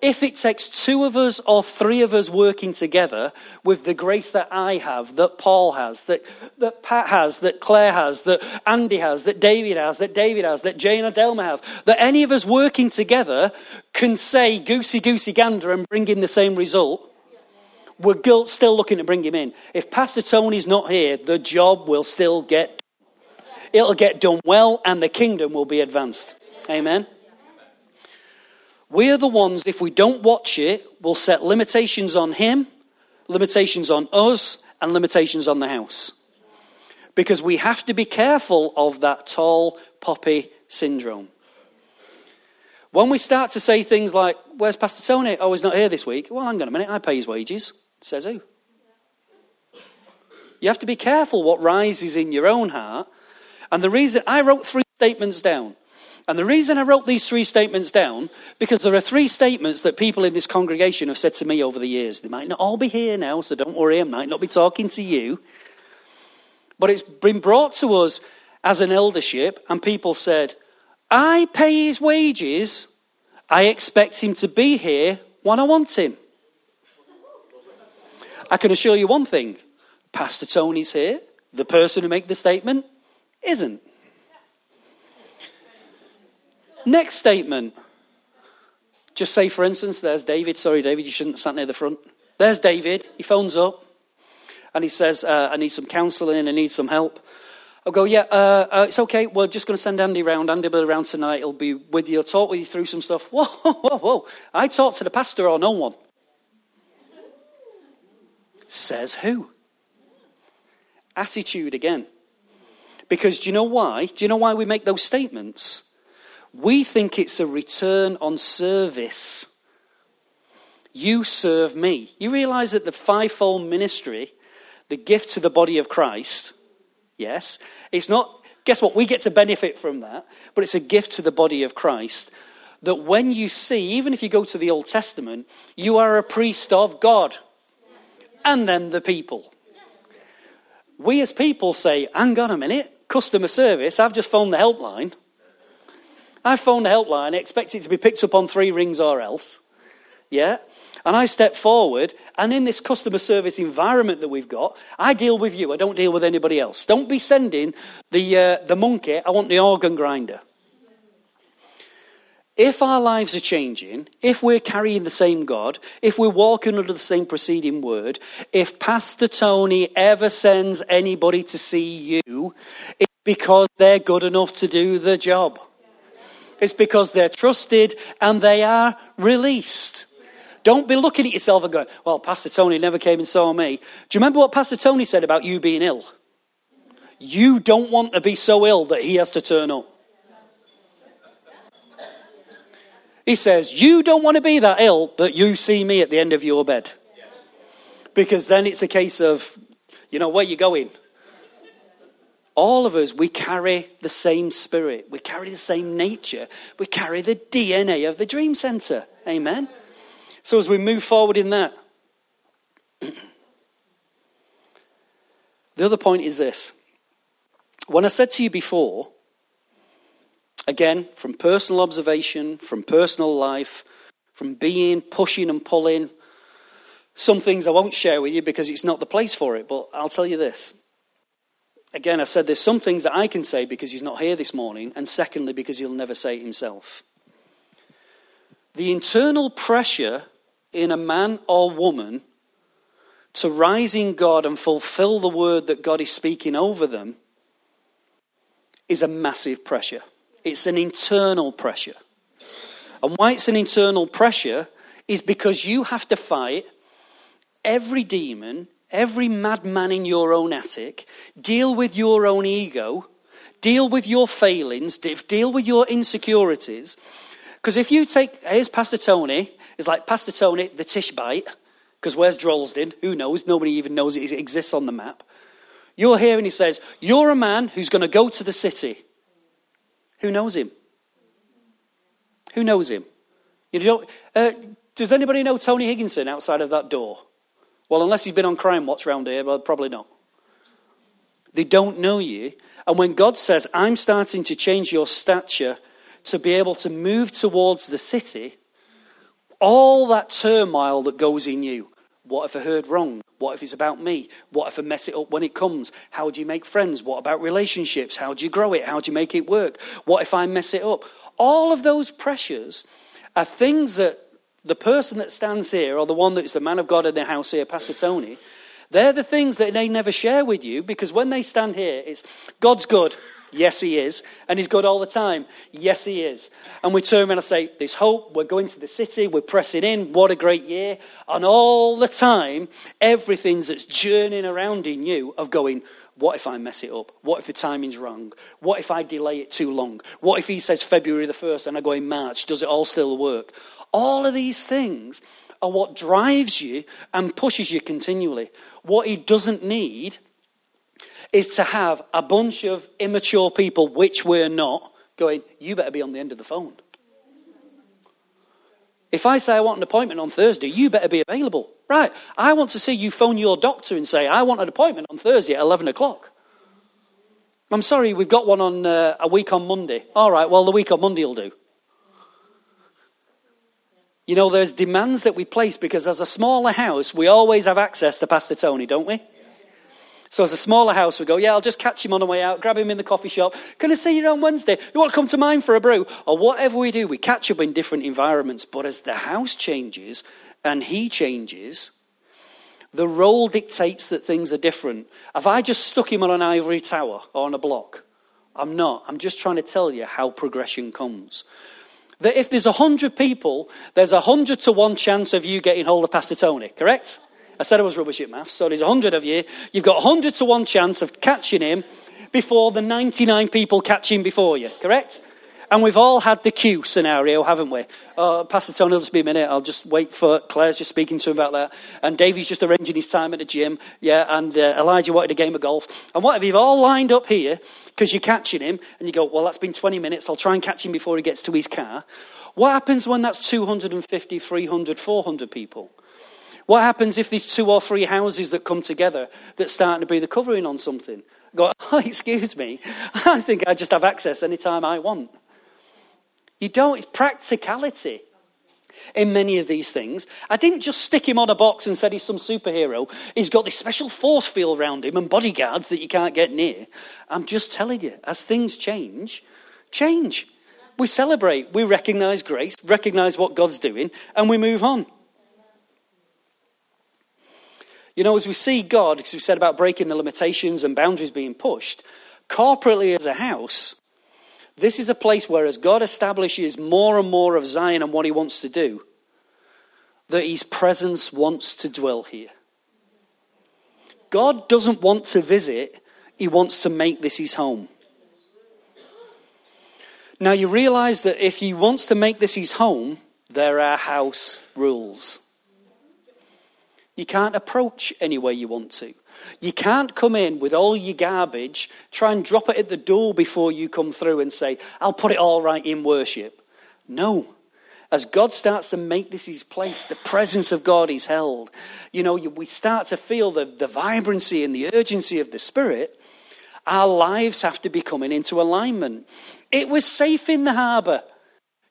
if it takes two of us or three of us working together with the grace that I have, that Paul has, that, that Pat has, that Claire has, that Andy has, that David has, that David has, that Jane or Delma have, that any of us working together can say goosey goosey gander and bring in the same result, we're still looking to bring him in. If Pastor Tony's not here, the job will still get done. It'll get done well and the kingdom will be advanced. Amen. We're the ones, if we don't watch it, will set limitations on him, limitations on us, and limitations on the house. Because we have to be careful of that tall poppy syndrome. When we start to say things like, Where's Pastor Tony? Oh, he's not here this week. Well, hang on a minute, I pay his wages. Says who? You have to be careful what rises in your own heart. And the reason I wrote three statements down. And the reason I wrote these three statements down, because there are three statements that people in this congregation have said to me over the years. They might not all be here now, so don't worry, I might not be talking to you. But it's been brought to us as an eldership, and people said, I pay his wages, I expect him to be here when I want him. I can assure you one thing Pastor Tony's here, the person who made the statement isn't. Next statement. Just say, for instance, there's David. Sorry, David, you shouldn't have sat near the front. There's David. He phones up and he says, uh, I need some counseling, I need some help. I'll go, yeah, uh, uh, it's okay. We're just going to send Andy around. Andy will be around tonight. He'll be with you. He'll talk with you through some stuff. Whoa, whoa, whoa. I talk to the pastor or no one. Says who? Attitude again. Because do you know why? Do you know why we make those statements? We think it's a return on service. You serve me. You realize that the fivefold ministry, the gift to the body of Christ, yes, it's not, guess what? We get to benefit from that, but it's a gift to the body of Christ. That when you see, even if you go to the Old Testament, you are a priest of God. and then the people. We as people say, hang on a minute, customer service, I've just phoned the helpline. I phoned the helpline, expect it to be picked up on three rings or else. Yeah? And I step forward, and in this customer service environment that we've got, I deal with you. I don't deal with anybody else. Don't be sending the, uh, the monkey, I want the organ grinder. If our lives are changing, if we're carrying the same God, if we're walking under the same preceding word, if Pastor Tony ever sends anybody to see you, it's because they're good enough to do the job. It's because they're trusted and they are released. Don't be looking at yourself and going, Well, Pastor Tony never came and saw me. Do you remember what Pastor Tony said about you being ill? You don't want to be so ill that he has to turn up. He says, You don't want to be that ill that you see me at the end of your bed. Because then it's a case of, you know, where you going? All of us, we carry the same spirit. We carry the same nature. We carry the DNA of the Dream Center. Amen. So as we move forward in that, the other point is this. When I said to you before Again, from personal observation, from personal life, from being, pushing, and pulling. Some things I won't share with you because it's not the place for it, but I'll tell you this. Again, I said there's some things that I can say because he's not here this morning, and secondly, because he'll never say it himself. The internal pressure in a man or woman to rise in God and fulfill the word that God is speaking over them is a massive pressure. It's an internal pressure. And why it's an internal pressure is because you have to fight every demon, every madman in your own attic, deal with your own ego, deal with your failings, deal with your insecurities. Because if you take, here's Pastor Tony, it's like Pastor Tony, the Tishbite, because where's Droylsden? Who knows? Nobody even knows it exists on the map. You're here and he says, You're a man who's going to go to the city. Who knows him? Who knows him? You know, uh, does anybody know Tony Higginson outside of that door? Well, unless he's been on Crime Watch round here, but probably not. They don't know you. And when God says, I'm starting to change your stature to be able to move towards the city, all that turmoil that goes in you, what if I heard wrong? What if it's about me? What if I mess it up when it comes? How do you make friends? What about relationships? How do you grow it? How do you make it work? What if I mess it up? All of those pressures are things that the person that stands here, or the one that's the man of God in the house here, Pastor Tony, they're the things that they never share with you because when they stand here, it's God's good. Yes, he is. And he's good all the time. Yes, he is. And we turn around and say, There's hope. We're going to the city. We're pressing in. What a great year. And all the time, everything's that's journeying around in you of going, What if I mess it up? What if the timing's wrong? What if I delay it too long? What if he says February the 1st and I go in March? Does it all still work? All of these things are what drives you and pushes you continually. What he doesn't need is to have a bunch of immature people, which we're not, going, you better be on the end of the phone. If I say I want an appointment on Thursday, you better be available. Right, I want to see you phone your doctor and say, I want an appointment on Thursday at 11 o'clock. I'm sorry, we've got one on uh, a week on Monday. All right, well, the week on Monday will do. You know, there's demands that we place because as a smaller house, we always have access to Pastor Tony, don't we? So as a smaller house, we go, yeah, I'll just catch him on the way out, grab him in the coffee shop. Can I see you on Wednesday? You want to come to mine for a brew? Or whatever we do, we catch up in different environments. But as the house changes and he changes, the role dictates that things are different. Have I just stuck him on an ivory tower or on a block? I'm not. I'm just trying to tell you how progression comes. That if there's a hundred people, there's a hundred to one chance of you getting hold of Pastor Tony, correct? I said I was rubbish at maths, so there's 100 of you. You've got 100 to 1 chance of catching him before the 99 people catch him before you, correct? And we've all had the queue scenario, haven't we? Uh, Pastor Tony, will just be a minute. I'll just wait for Claire's just speaking to him about that. And Davey's just arranging his time at the gym. Yeah, and uh, Elijah wanted a game of golf. And what if you've all lined up here because you're catching him and you go, well, that's been 20 minutes. I'll try and catch him before he gets to his car. What happens when that's 250, 300, 400 people? What happens if there's two or three houses that come together that's starting to be the covering on something? Go, oh, excuse me, I think I just have access anytime I want. You don't, it's practicality in many of these things. I didn't just stick him on a box and said he's some superhero. He's got this special force field around him and bodyguards that you can't get near. I'm just telling you, as things change, change. We celebrate, we recognize grace, recognize what God's doing, and we move on. You know, as we see God, because we said about breaking the limitations and boundaries being pushed, corporately as a house, this is a place where, as God establishes more and more of Zion and what He wants to do, that His presence wants to dwell here. God doesn't want to visit, He wants to make this His home. Now, you realize that if He wants to make this His home, there are house rules. You can't approach any way you want to. You can't come in with all your garbage, try and drop it at the door before you come through and say, I'll put it all right in worship. No. As God starts to make this his place, the presence of God is held. You know, we start to feel the, the vibrancy and the urgency of the Spirit. Our lives have to be coming into alignment. It was safe in the harbour.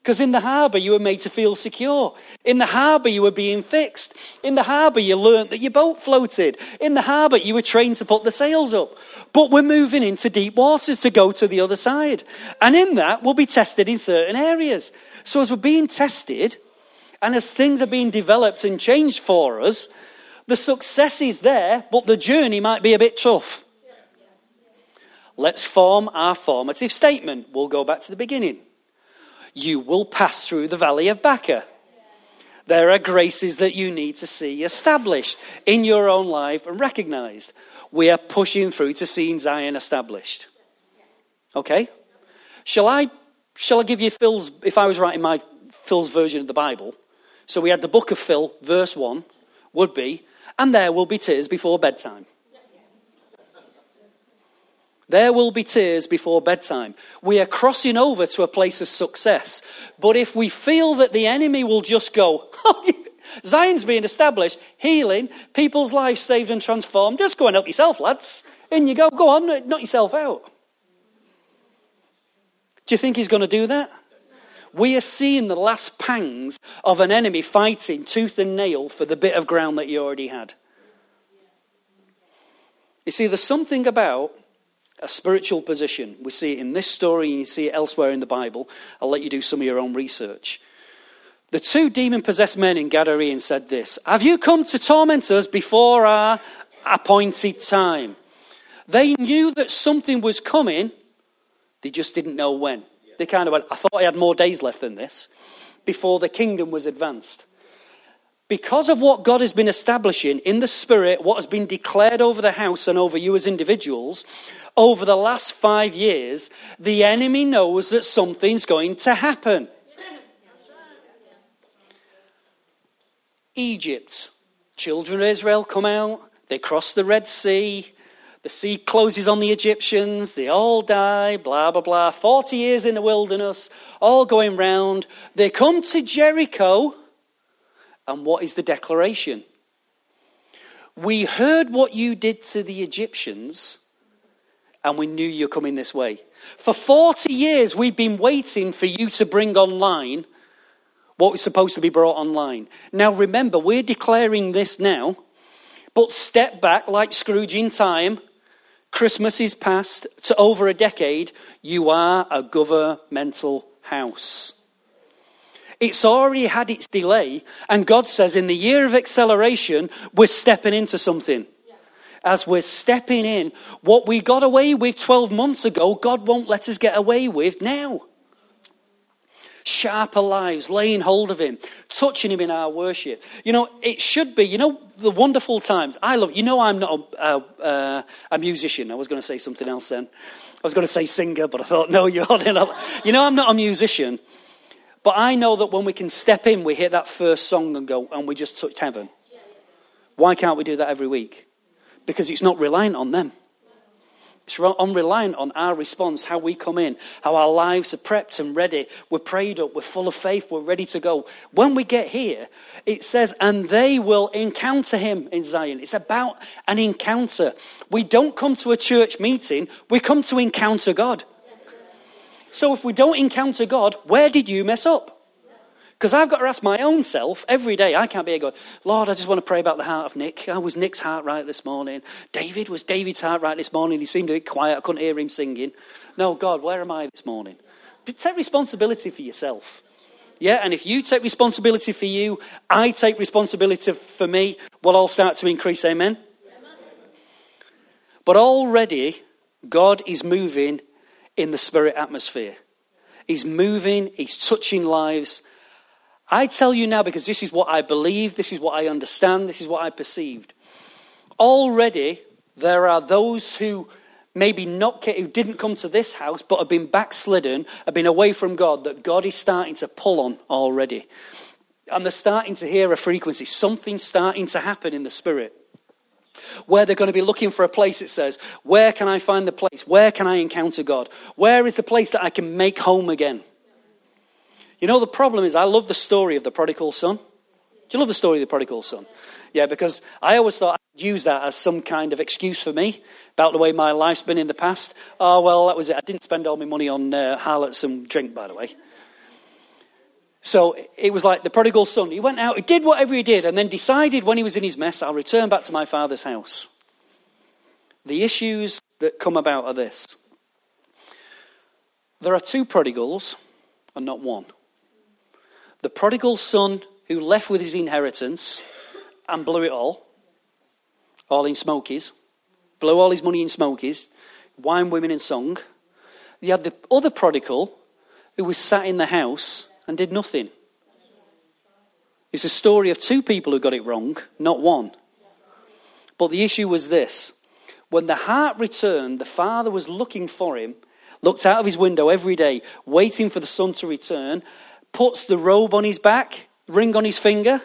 Because in the harbour, you were made to feel secure. In the harbour, you were being fixed. In the harbour, you learnt that your boat floated. In the harbour, you were trained to put the sails up. But we're moving into deep waters to go to the other side. And in that, we'll be tested in certain areas. So as we're being tested, and as things are being developed and changed for us, the success is there, but the journey might be a bit tough. Let's form our formative statement. We'll go back to the beginning you will pass through the valley of Baca. There are graces that you need to see established in your own life and recognized. We are pushing through to seeing Zion established. Okay? Shall I, shall I give you Phil's, if I was writing my Phil's version of the Bible? So we had the book of Phil, verse 1 would be, and there will be tears before bedtime. There will be tears before bedtime. We are crossing over to a place of success. But if we feel that the enemy will just go, Zion's being established, healing, people's lives saved and transformed, just go and help yourself, lads. In you go, go on, knock yourself out. Do you think he's going to do that? We are seeing the last pangs of an enemy fighting tooth and nail for the bit of ground that you already had. You see, there's something about a spiritual position. We see it in this story and you see it elsewhere in the Bible. I'll let you do some of your own research. The two demon possessed men in Gadarene said this Have you come to torment us before our appointed time? They knew that something was coming, they just didn't know when. They kind of went, I thought I had more days left than this before the kingdom was advanced. Because of what God has been establishing in the Spirit, what has been declared over the house and over you as individuals, over the last five years, the enemy knows that something's going to happen. Egypt, children of Israel come out, they cross the Red Sea, the sea closes on the Egyptians, they all die, blah, blah, blah. 40 years in the wilderness, all going round. They come to Jericho, and what is the declaration? We heard what you did to the Egyptians and we knew you're coming this way. For 40 years, we've been waiting for you to bring online what was supposed to be brought online. Now, remember, we're declaring this now, but step back like Scrooge in time. Christmas is past to over a decade. You are a governmental house. It's already had its delay, and God says in the year of acceleration, we're stepping into something as we're stepping in. What we got away with 12 months ago, God won't let us get away with now. Sharper lives, laying hold of Him, touching Him in our worship. You know, it should be, you know, the wonderful times. I love, you know, I'm not a, a, uh, a musician. I was going to say something else then. I was going to say singer, but I thought, no, you're up. You know, I'm not a musician. But I know that when we can step in, we hit that first song and go, and we just touched heaven. Why can't we do that every week? Because it's not reliant on them. It's unreliant on our response, how we come in, how our lives are prepped and ready. We're prayed up, we're full of faith, we're ready to go. When we get here, it says, and they will encounter him in Zion. It's about an encounter. We don't come to a church meeting, we come to encounter God. So if we don't encounter God, where did you mess up? Because I've got to ask my own self every day. I can't be a God, Lord, I just want to pray about the heart of Nick. How was Nick's heart right this morning? David, was David's heart right this morning? He seemed a bit quiet. I couldn't hear him singing. No, God, where am I this morning? But take responsibility for yourself. Yeah, and if you take responsibility for you, I take responsibility for me, we'll all start to increase. Amen? But already, God is moving in the spirit atmosphere. He's moving, he's touching lives, I tell you now because this is what I believe, this is what I understand, this is what I perceived. Already, there are those who maybe not who didn't come to this house but have been backslidden, have been away from God, that God is starting to pull on already. And they're starting to hear a frequency. Something's starting to happen in the spirit. Where they're going to be looking for a place it says, Where can I find the place? Where can I encounter God? Where is the place that I can make home again? You know, the problem is, I love the story of the prodigal son. Do you love the story of the prodigal son? Yeah, because I always thought I'd use that as some kind of excuse for me about the way my life's been in the past. Oh, well, that was it. I didn't spend all my money on uh, harlots and drink, by the way. So it was like the prodigal son. He went out, he did whatever he did, and then decided when he was in his mess, I'll return back to my father's house. The issues that come about are this there are two prodigals and not one. The prodigal son who left with his inheritance and blew it all, all in smokies, blew all his money in smokies, wine, women, and song. You had the other prodigal who was sat in the house and did nothing. It's a story of two people who got it wrong, not one. But the issue was this when the heart returned, the father was looking for him, looked out of his window every day, waiting for the son to return, puts the robe on his back, ring on his finger.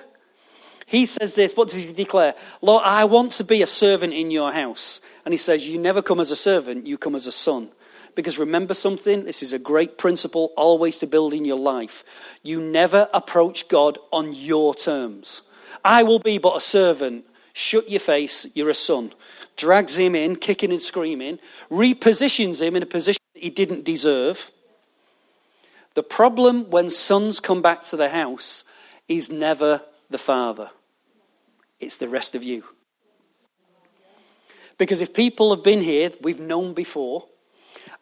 He says this, what does he declare? Lord, I want to be a servant in your house. And he says, You never come as a servant, you come as a son. Because remember something, this is a great principle always to build in your life. You never approach God on your terms. I will be but a servant. Shut your face, you're a son. Drags him in, kicking and screaming, repositions him in a position that he didn't deserve the problem when sons come back to the house is never the father, it's the rest of you. Because if people have been here, we've known before.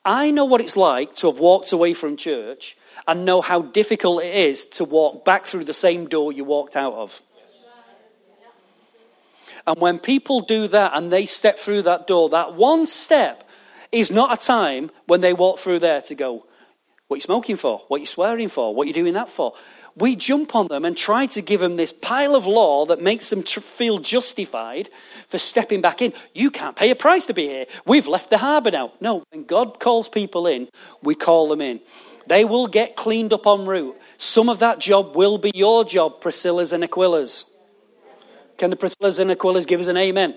I know what it's like to have walked away from church and know how difficult it is to walk back through the same door you walked out of. And when people do that and they step through that door, that one step is not a time when they walk through there to go, what you smoking for? What you swearing for? What you doing that for? We jump on them and try to give them this pile of law that makes them tr- feel justified for stepping back in. You can't pay a price to be here. We've left the harbour now. No, when God calls people in, we call them in. They will get cleaned up en route. Some of that job will be your job, Priscilla's and Aquila's. Can the Priscilla's and Aquila's give us an amen?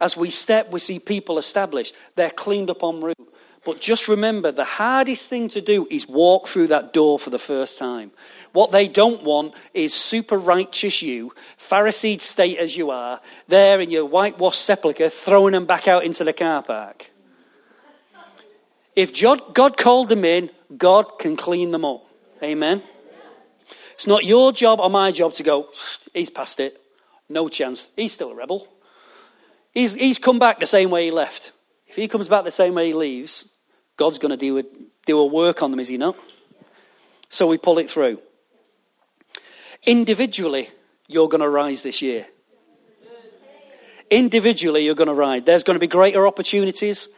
As we step, we see people established. They're cleaned up en route. But just remember, the hardest thing to do is walk through that door for the first time. What they don't want is super righteous you, Pharisee state as you are, there in your whitewashed sepulchre, throwing them back out into the car park. If God called them in, God can clean them up. Amen. It's not your job or my job to go, he's past it. No chance. He's still a rebel. He's, he's come back the same way he left. If he comes back the same way he leaves, God's going to do a, do a work on them, is he not? So we pull it through. Individually, you're going to rise this year. Individually, you're going to rise. There's going to be greater opportunities,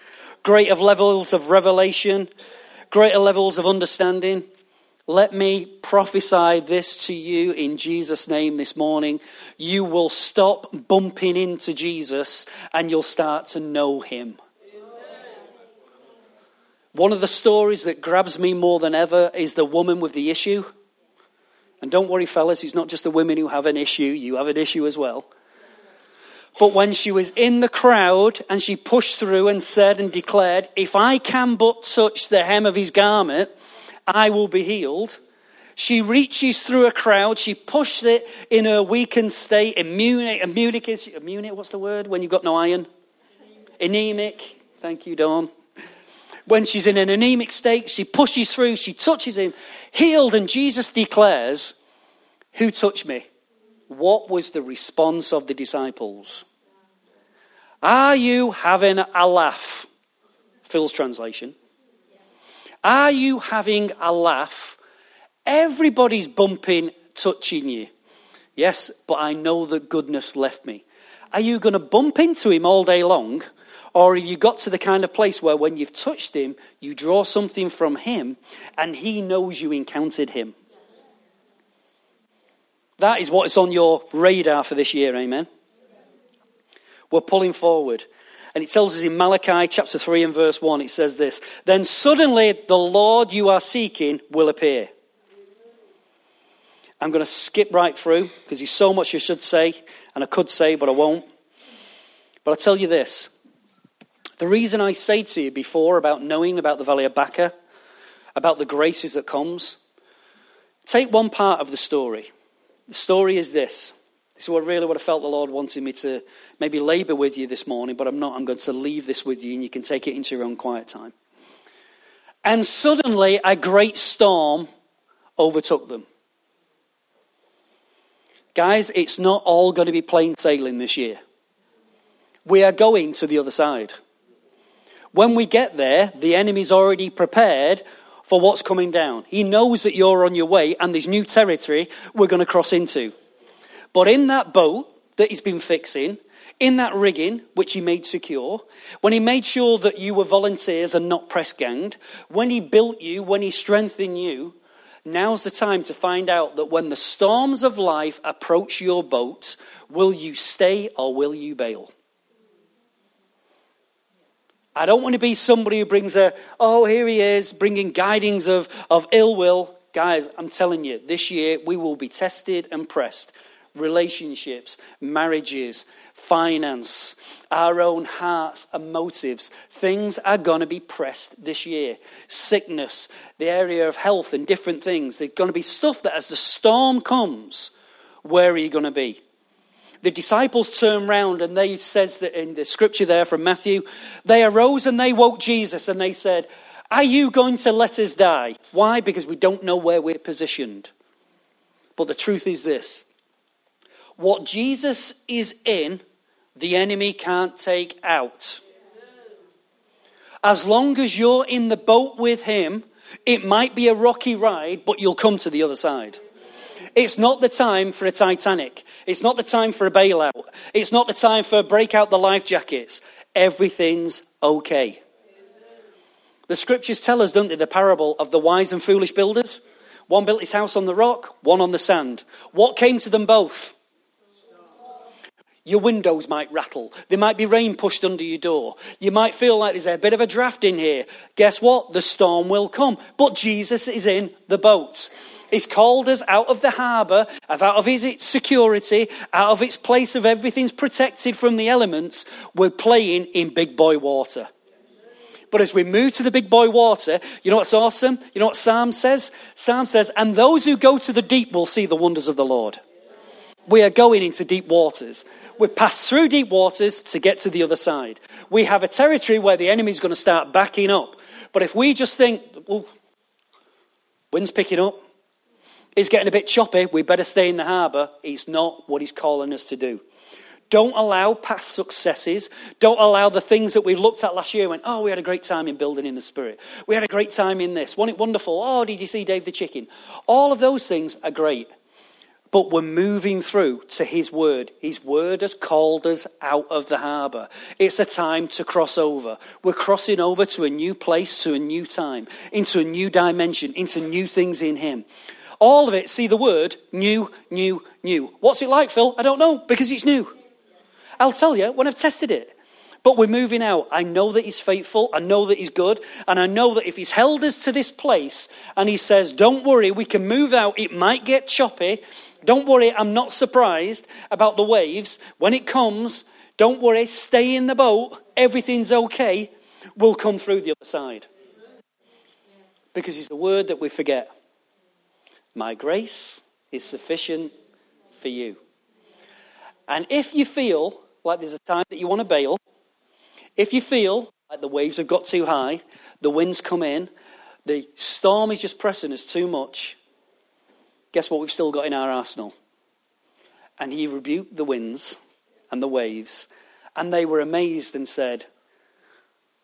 greater levels of revelation, greater levels of understanding. Let me prophesy this to you in Jesus' name this morning. You will stop bumping into Jesus and you'll start to know him. One of the stories that grabs me more than ever is the woman with the issue. And don't worry, fellas, it's not just the women who have an issue, you have an issue as well. But when she was in the crowd and she pushed through and said and declared, If I can but touch the hem of his garment, I will be healed. She reaches through a crowd. She pushed it in her weakened state. Immunic, is, immunic, what's the word? When you've got no iron? Anemic. Thank you, Dawn. When she's in an anemic state, she pushes through. She touches him, healed. And Jesus declares, Who touched me? What was the response of the disciples? Are you having a laugh? Phil's translation. Are you having a laugh? Everybody's bumping, touching you. Yes, but I know that goodness left me. Are you going to bump into him all day long? Or have you got to the kind of place where when you've touched him, you draw something from him and he knows you encountered him? That is what is on your radar for this year, amen? We're pulling forward. And it tells us in Malachi chapter 3 and verse 1, it says this Then suddenly the Lord you are seeking will appear. I'm going to skip right through because there's so much you should say, and I could say, but I won't. But I'll tell you this. The reason I say to you before about knowing about the Valley of Baca, about the graces that comes, take one part of the story. The story is this. This is what really what I felt the Lord wanted me to maybe labor with you this morning, but I'm not. I'm going to leave this with you and you can take it into your own quiet time. And suddenly a great storm overtook them. Guys, it's not all going to be plain sailing this year. We are going to the other side. When we get there, the enemy's already prepared for what's coming down. He knows that you're on your way and there's new territory we're going to cross into. But in that boat that he's been fixing, in that rigging which he made secure, when he made sure that you were volunteers and not press ganged, when he built you, when he strengthened you, now's the time to find out that when the storms of life approach your boat, will you stay or will you bail? I don't want to be somebody who brings a, oh, here he is, bringing guidings of, of ill will. Guys, I'm telling you, this year we will be tested and pressed. Relationships, marriages, finance, our own hearts and motives. Things are going to be pressed this year. Sickness, the area of health, and different things. There's going to be stuff that as the storm comes, where are you going to be? The disciples turn round and they says that in the scripture there from Matthew, they arose and they woke Jesus and they said, Are you going to let us die? Why? Because we don't know where we're positioned. But the truth is this what Jesus is in, the enemy can't take out. As long as you're in the boat with him, it might be a rocky ride, but you'll come to the other side. It's not the time for a Titanic. It's not the time for a bailout. It's not the time for break out the life jackets. Everything's okay. The scriptures tell us, don't they, the parable of the wise and foolish builders? One built his house on the rock, one on the sand. What came to them both? Your windows might rattle. There might be rain pushed under your door. You might feel like there's a bit of a draft in here. Guess what? The storm will come. But Jesus is in the boat. He's called us out of the harbour, out of his security, out of its place of everything's protected from the elements. We're playing in big boy water. But as we move to the big boy water, you know what's awesome? You know what Psalm says? Psalm says, And those who go to the deep will see the wonders of the Lord. We are going into deep waters. We pass through deep waters to get to the other side. We have a territory where the enemy's going to start backing up. But if we just think, well, wind's picking up, it's getting a bit choppy, we better stay in the harbour, it's not what he's calling us to do. Don't allow past successes. Don't allow the things that we looked at last year went, oh, we had a great time in building in the Spirit. We had a great time in this. Wasn't it wonderful? Oh, did you see Dave the Chicken? All of those things are great. But we're moving through to His Word. His Word has called us out of the harbour. It's a time to cross over. We're crossing over to a new place, to a new time, into a new dimension, into new things in Him. All of it, see the word new, new, new. What's it like, Phil? I don't know, because it's new. I'll tell you when I've tested it. But we're moving out. I know that He's faithful. I know that He's good. And I know that if He's held us to this place and He says, don't worry, we can move out, it might get choppy. Don't worry, I'm not surprised about the waves. When it comes, Don't worry, stay in the boat, everything's okay, We'll come through the other side. Because it's a word that we forget. My grace is sufficient for you. And if you feel like there's a time that you want to bail, if you feel like the waves have got too high, the winds come in, the storm is just pressing us too much, guess what we've still got in our arsenal? And he rebuked the winds and the waves, and they were amazed and said,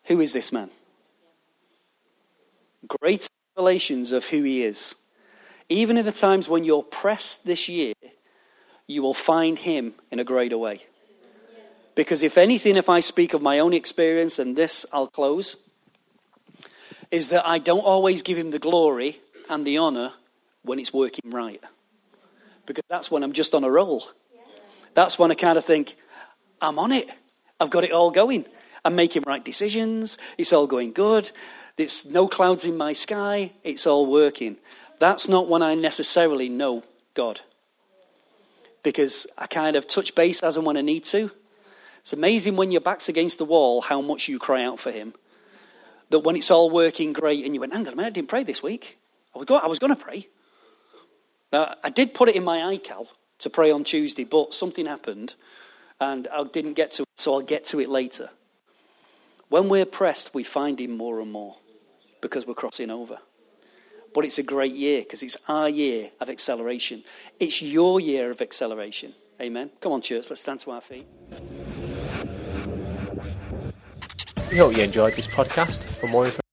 Who is this man? Great revelations of who he is. Even in the times when you're pressed this year, you will find him in a greater way. Because if anything, if I speak of my own experience, and this I'll close, is that I don't always give him the glory and the honor when it's working right. Because that's when I'm just on a roll. That's when I kind of think, I'm on it. I've got it all going. I'm making right decisions. It's all going good. There's no clouds in my sky. It's all working. That's not when I necessarily know God. Because I kind of touch base as and when I need to. It's amazing when your back's against the wall how much you cry out for Him. That when it's all working great and you went, hang on a minute, I didn't pray this week. I was, I was going to pray. Now, I did put it in my iCal to pray on Tuesday, but something happened and I didn't get to it, so I'll get to it later. When we're pressed, we find Him more and more because we're crossing over. But it's a great year because it's our year of acceleration. It's your year of acceleration. Amen. Come on, church, let's stand to our feet. We hope you enjoyed this podcast. For more information,